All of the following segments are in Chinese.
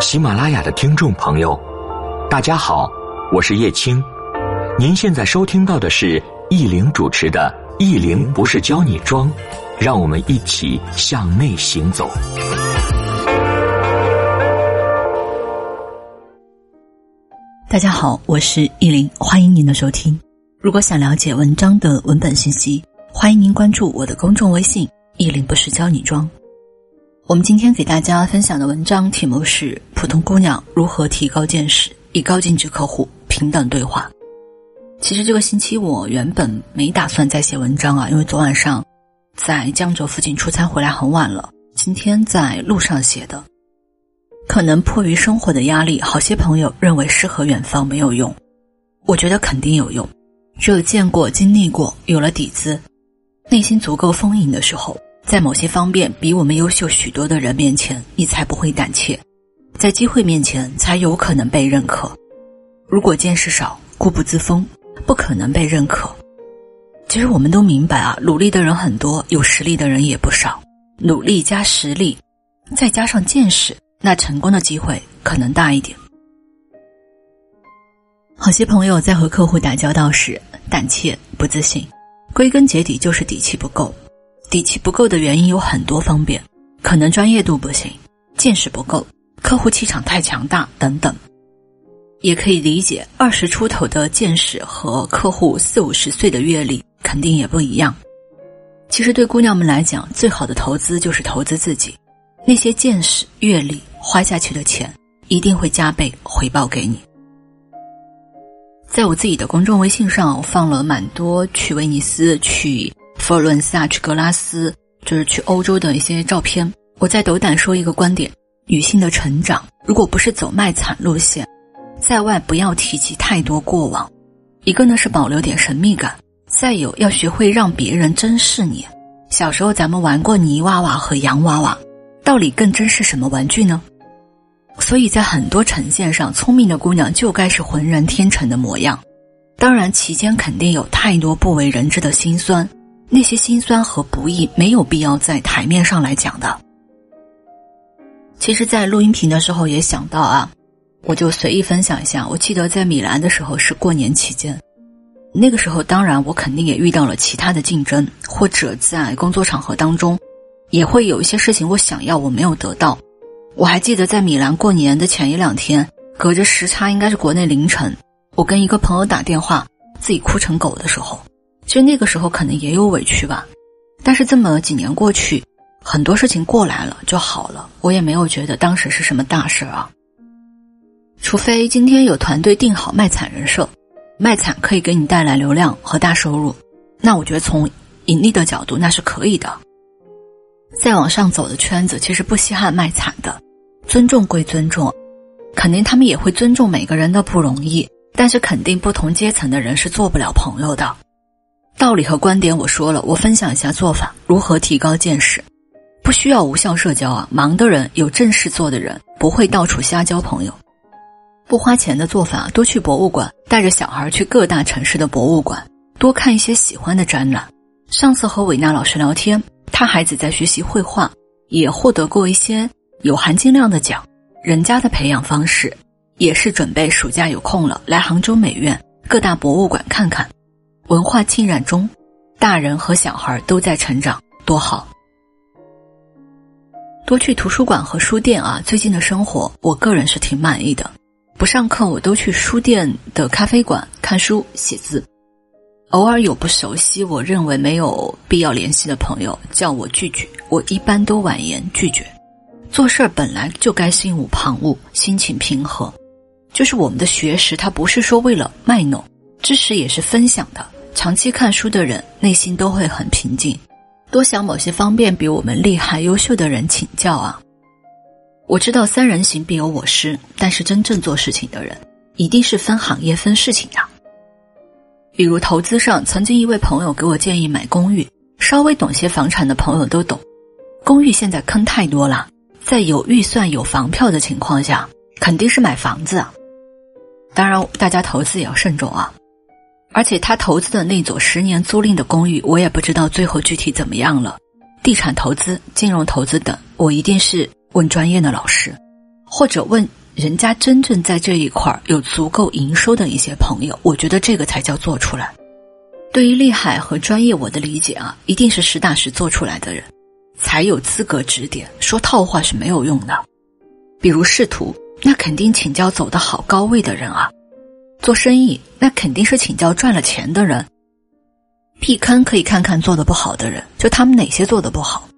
喜马拉雅的听众朋友，大家好，我是叶青。您现在收听到的是易玲主持的《易玲不是教你装》，让我们一起向内行走。大家好，我是易玲，欢迎您的收听。如果想了解文章的文本信息，欢迎您关注我的公众微信“易玲不是教你装”。我们今天给大家分享的文章题目是《普通姑娘如何提高见识，以高净值客户平等对话》。其实这个星期我原本没打算再写文章啊，因为昨晚上在江浙附近出差回来很晚了，今天在路上写的。可能迫于生活的压力，好些朋友认为诗和远方没有用，我觉得肯定有用。只有见过、经历过，有了底子，内心足够丰盈的时候。在某些方面比我们优秀许多的人面前，你才不会胆怯；在机会面前，才有可能被认可。如果见识少、固步自封，不可能被认可。其实我们都明白啊，努力的人很多，有实力的人也不少。努力加实力，再加上见识，那成功的机会可能大一点。好些朋友在和客户打交道时胆怯、不自信，归根结底就是底气不够。底气不够的原因有很多方面，可能专业度不行，见识不够，客户气场太强大等等。也可以理解，二十出头的见识和客户四五十岁的阅历肯定也不一样。其实对姑娘们来讲，最好的投资就是投资自己，那些见识、阅历花下去的钱，一定会加倍回报给你。在我自己的公众微信上放了蛮多去威尼斯去。佛罗伦萨去格拉斯，就是去欧洲的一些照片。我在斗胆说一个观点：女性的成长，如果不是走卖惨路线，在外不要提及太多过往。一个呢是保留点神秘感，再有要学会让别人珍视你。小时候咱们玩过泥娃娃和洋娃娃，到底更珍视什么玩具呢？所以在很多呈现上，聪明的姑娘就该是浑然天成的模样。当然，期间肯定有太多不为人知的辛酸。那些辛酸和不易没有必要在台面上来讲的。其实，在录音频的时候也想到啊，我就随意分享一下。我记得在米兰的时候是过年期间，那个时候当然我肯定也遇到了其他的竞争，或者在工作场合当中，也会有一些事情我想要我没有得到。我还记得在米兰过年的前一两天，隔着时差应该是国内凌晨，我跟一个朋友打电话，自己哭成狗的时候。其实那个时候可能也有委屈吧，但是这么几年过去，很多事情过来了就好了，我也没有觉得当时是什么大事啊。除非今天有团队定好卖惨人设，卖惨可以给你带来流量和大收入，那我觉得从盈利的角度那是可以的。再往上走的圈子其实不稀罕卖惨的，尊重归尊重，肯定他们也会尊重每个人的不容易，但是肯定不同阶层的人是做不了朋友的。道理和观点我说了，我分享一下做法，如何提高见识？不需要无效社交啊，忙的人有正事做的人不会到处瞎交朋友。不花钱的做法，多去博物馆，带着小孩去各大城市的博物馆，多看一些喜欢的展览。上次和伟娜老师聊天，他孩子在学习绘画，也获得过一些有含金量的奖。人家的培养方式，也是准备暑假有空了来杭州美院各大博物馆看看。文化浸染中，大人和小孩都在成长，多好！多去图书馆和书店啊！最近的生活，我个人是挺满意的。不上课，我都去书店的咖啡馆看书、写字。偶尔有不熟悉、我认为没有必要联系的朋友，叫我拒绝，我一般都婉言拒绝。做事儿本来就该心无旁骛，心情平和。就是我们的学识，它不是说为了卖弄，知识也是分享的。长期看书的人内心都会很平静，多想某些方面比我们厉害、优秀的人请教啊。我知道三人行必有我师，但是真正做事情的人一定是分行业、分事情呀。比如投资上，曾经一位朋友给我建议买公寓，稍微懂些房产的朋友都懂，公寓现在坑太多了，在有预算、有房票的情况下，肯定是买房子啊。当然，大家投资也要慎重啊。而且他投资的那座十年租赁的公寓，我也不知道最后具体怎么样了。地产投资、金融投资等，我一定是问专业的老师。或者问人家真正在这一块儿有足够营收的一些朋友，我觉得这个才叫做出来。对于厉害和专业，我的理解啊，一定是实打实做出来的人，才有资格指点。说套话是没有用的。比如仕途，那肯定请教走得好高位的人啊；做生意，那肯定是请教赚了钱的人。避坑可以看看做的不好的人，就他们哪些做的不好。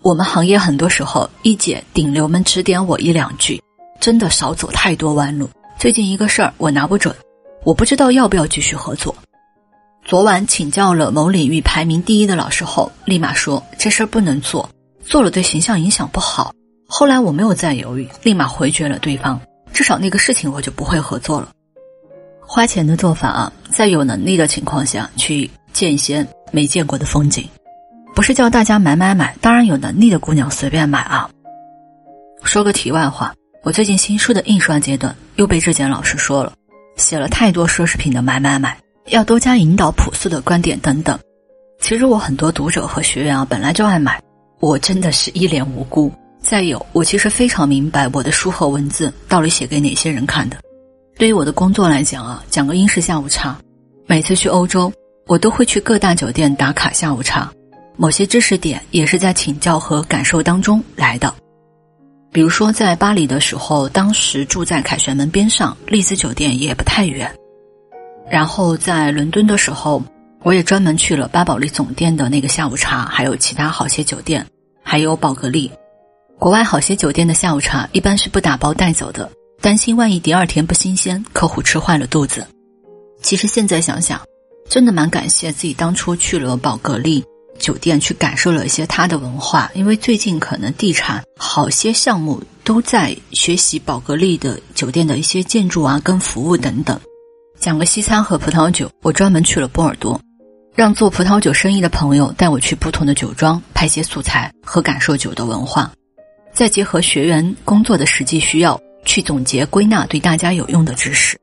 我们行业很多时候，一姐顶流们指点我一两句，真的少走太多弯路。最近一个事儿我拿不准，我不知道要不要继续合作。昨晚请教了某领域排名第一的老师后，立马说这事儿不能做，做了对形象影响不好。后来我没有再犹豫，立马回绝了对方，至少那个事情我就不会合作了。花钱的做法啊，在有能力的情况下去见一些没见过的风景，不是叫大家买买买。当然有能力的姑娘随便买啊。说个题外话，我最近新书的印刷阶段又被质检老师说了，写了太多奢侈品的买买买，要多加引导朴素的观点等等。其实我很多读者和学员啊本来就爱买，我真的是一脸无辜。再有，我其实非常明白我的书和文字到底写给哪些人看的。对于我的工作来讲啊，讲个英式下午茶，每次去欧洲，我都会去各大酒店打卡下午茶。某些知识点也是在请教和感受当中来的。比如说，在巴黎的时候，当时住在凯旋门边上，丽兹酒店也不太远。然后在伦敦的时候，我也专门去了巴宝莉总店的那个下午茶，还有其他好些酒店，还有宝格丽。国外好些酒店的下午茶一般是不打包带走的，担心万一第二天不新鲜，客户吃坏了肚子。其实现在想想，真的蛮感谢自己当初去了宝格丽酒店去感受了一些它的文化，因为最近可能地产好些项目都在学习宝格丽的酒店的一些建筑啊跟服务等等。讲个西餐和葡萄酒，我专门去了波尔多，让做葡萄酒生意的朋友带我去不同的酒庄拍些素材和感受酒的文化。再结合学员工作的实际需要，去总结归纳对大家有用的知识。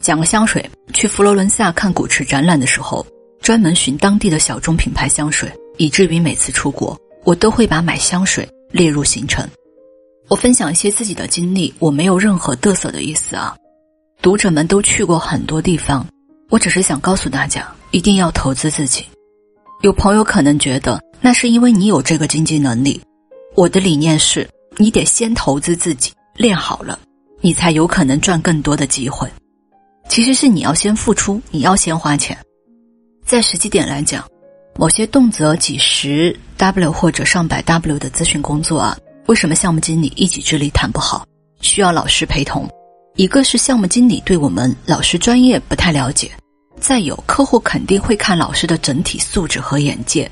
讲个香水，去佛罗伦萨看古驰展览的时候，专门寻当地的小众品牌香水，以至于每次出国，我都会把买香水列入行程。我分享一些自己的经历，我没有任何嘚瑟的意思啊。读者们都去过很多地方，我只是想告诉大家，一定要投资自己。有朋友可能觉得，那是因为你有这个经济能力。我的理念是，你得先投资自己，练好了，你才有可能赚更多的机会。其实是你要先付出，你要先花钱。在实际点来讲，某些动辄几十 W 或者上百 W 的咨询工作啊，为什么项目经理一己之力谈不好？需要老师陪同。一个是项目经理对我们老师专业不太了解，再有客户肯定会看老师的整体素质和眼界。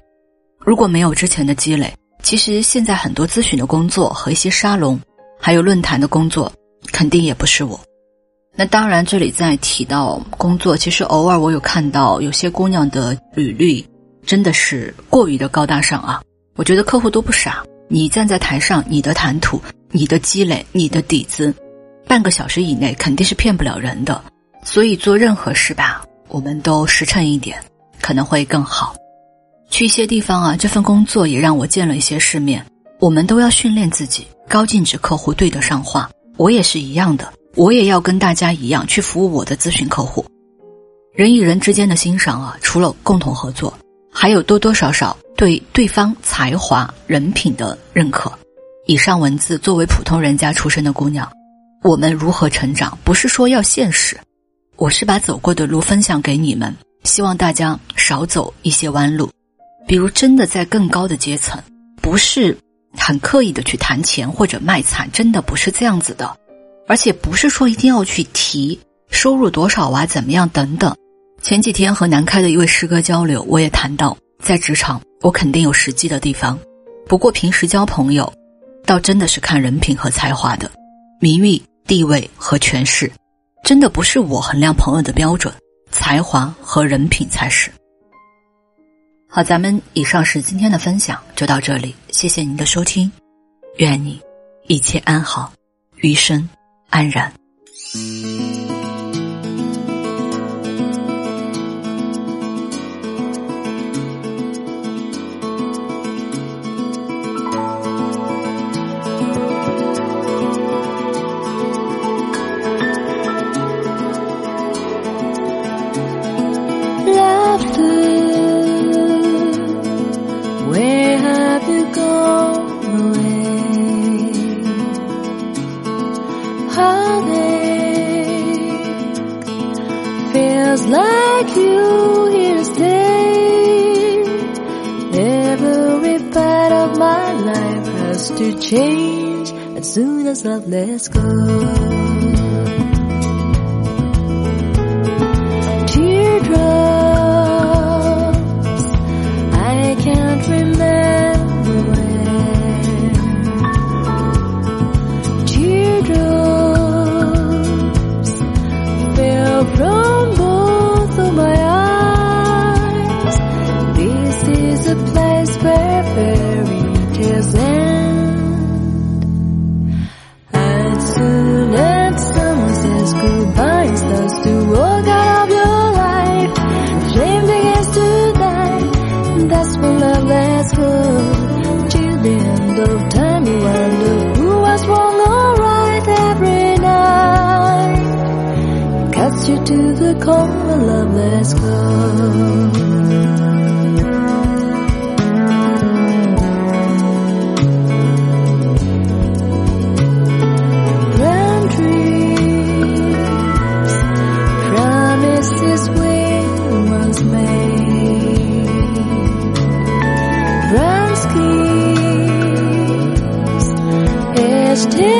如果没有之前的积累，其实现在很多咨询的工作和一些沙龙，还有论坛的工作，肯定也不是我。那当然，这里在提到工作，其实偶尔我有看到有些姑娘的履历，真的是过于的高大上啊。我觉得客户都不傻，你站在台上，你的谈吐、你的积累、你的底子，半个小时以内肯定是骗不了人的。所以做任何事吧，我们都实诚一点，可能会更好。去一些地方啊，这份工作也让我见了一些世面。我们都要训练自己，高净值客户对得上话。我也是一样的，我也要跟大家一样去服务我的咨询客户。人与人之间的欣赏啊，除了共同合作，还有多多少少对对方才华、人品的认可。以上文字作为普通人家出身的姑娘，我们如何成长？不是说要现实，我是把走过的路分享给你们，希望大家少走一些弯路。比如，真的在更高的阶层，不是很刻意的去谈钱或者卖惨，真的不是这样子的，而且不是说一定要去提收入多少啊，怎么样等等。前几天和南开的一位师哥交流，我也谈到，在职场我肯定有实际的地方，不过平时交朋友，倒真的是看人品和才华的，名誉、地位和权势，真的不是我衡量朋友的标准，才华和人品才是。好，咱们以上是今天的分享，就到这里。谢谢您的收听，愿你一切安好，余生安然。Like you here to stay. Every part of my life has to change as soon as love lets go. Teardrops, I can't remember. just him.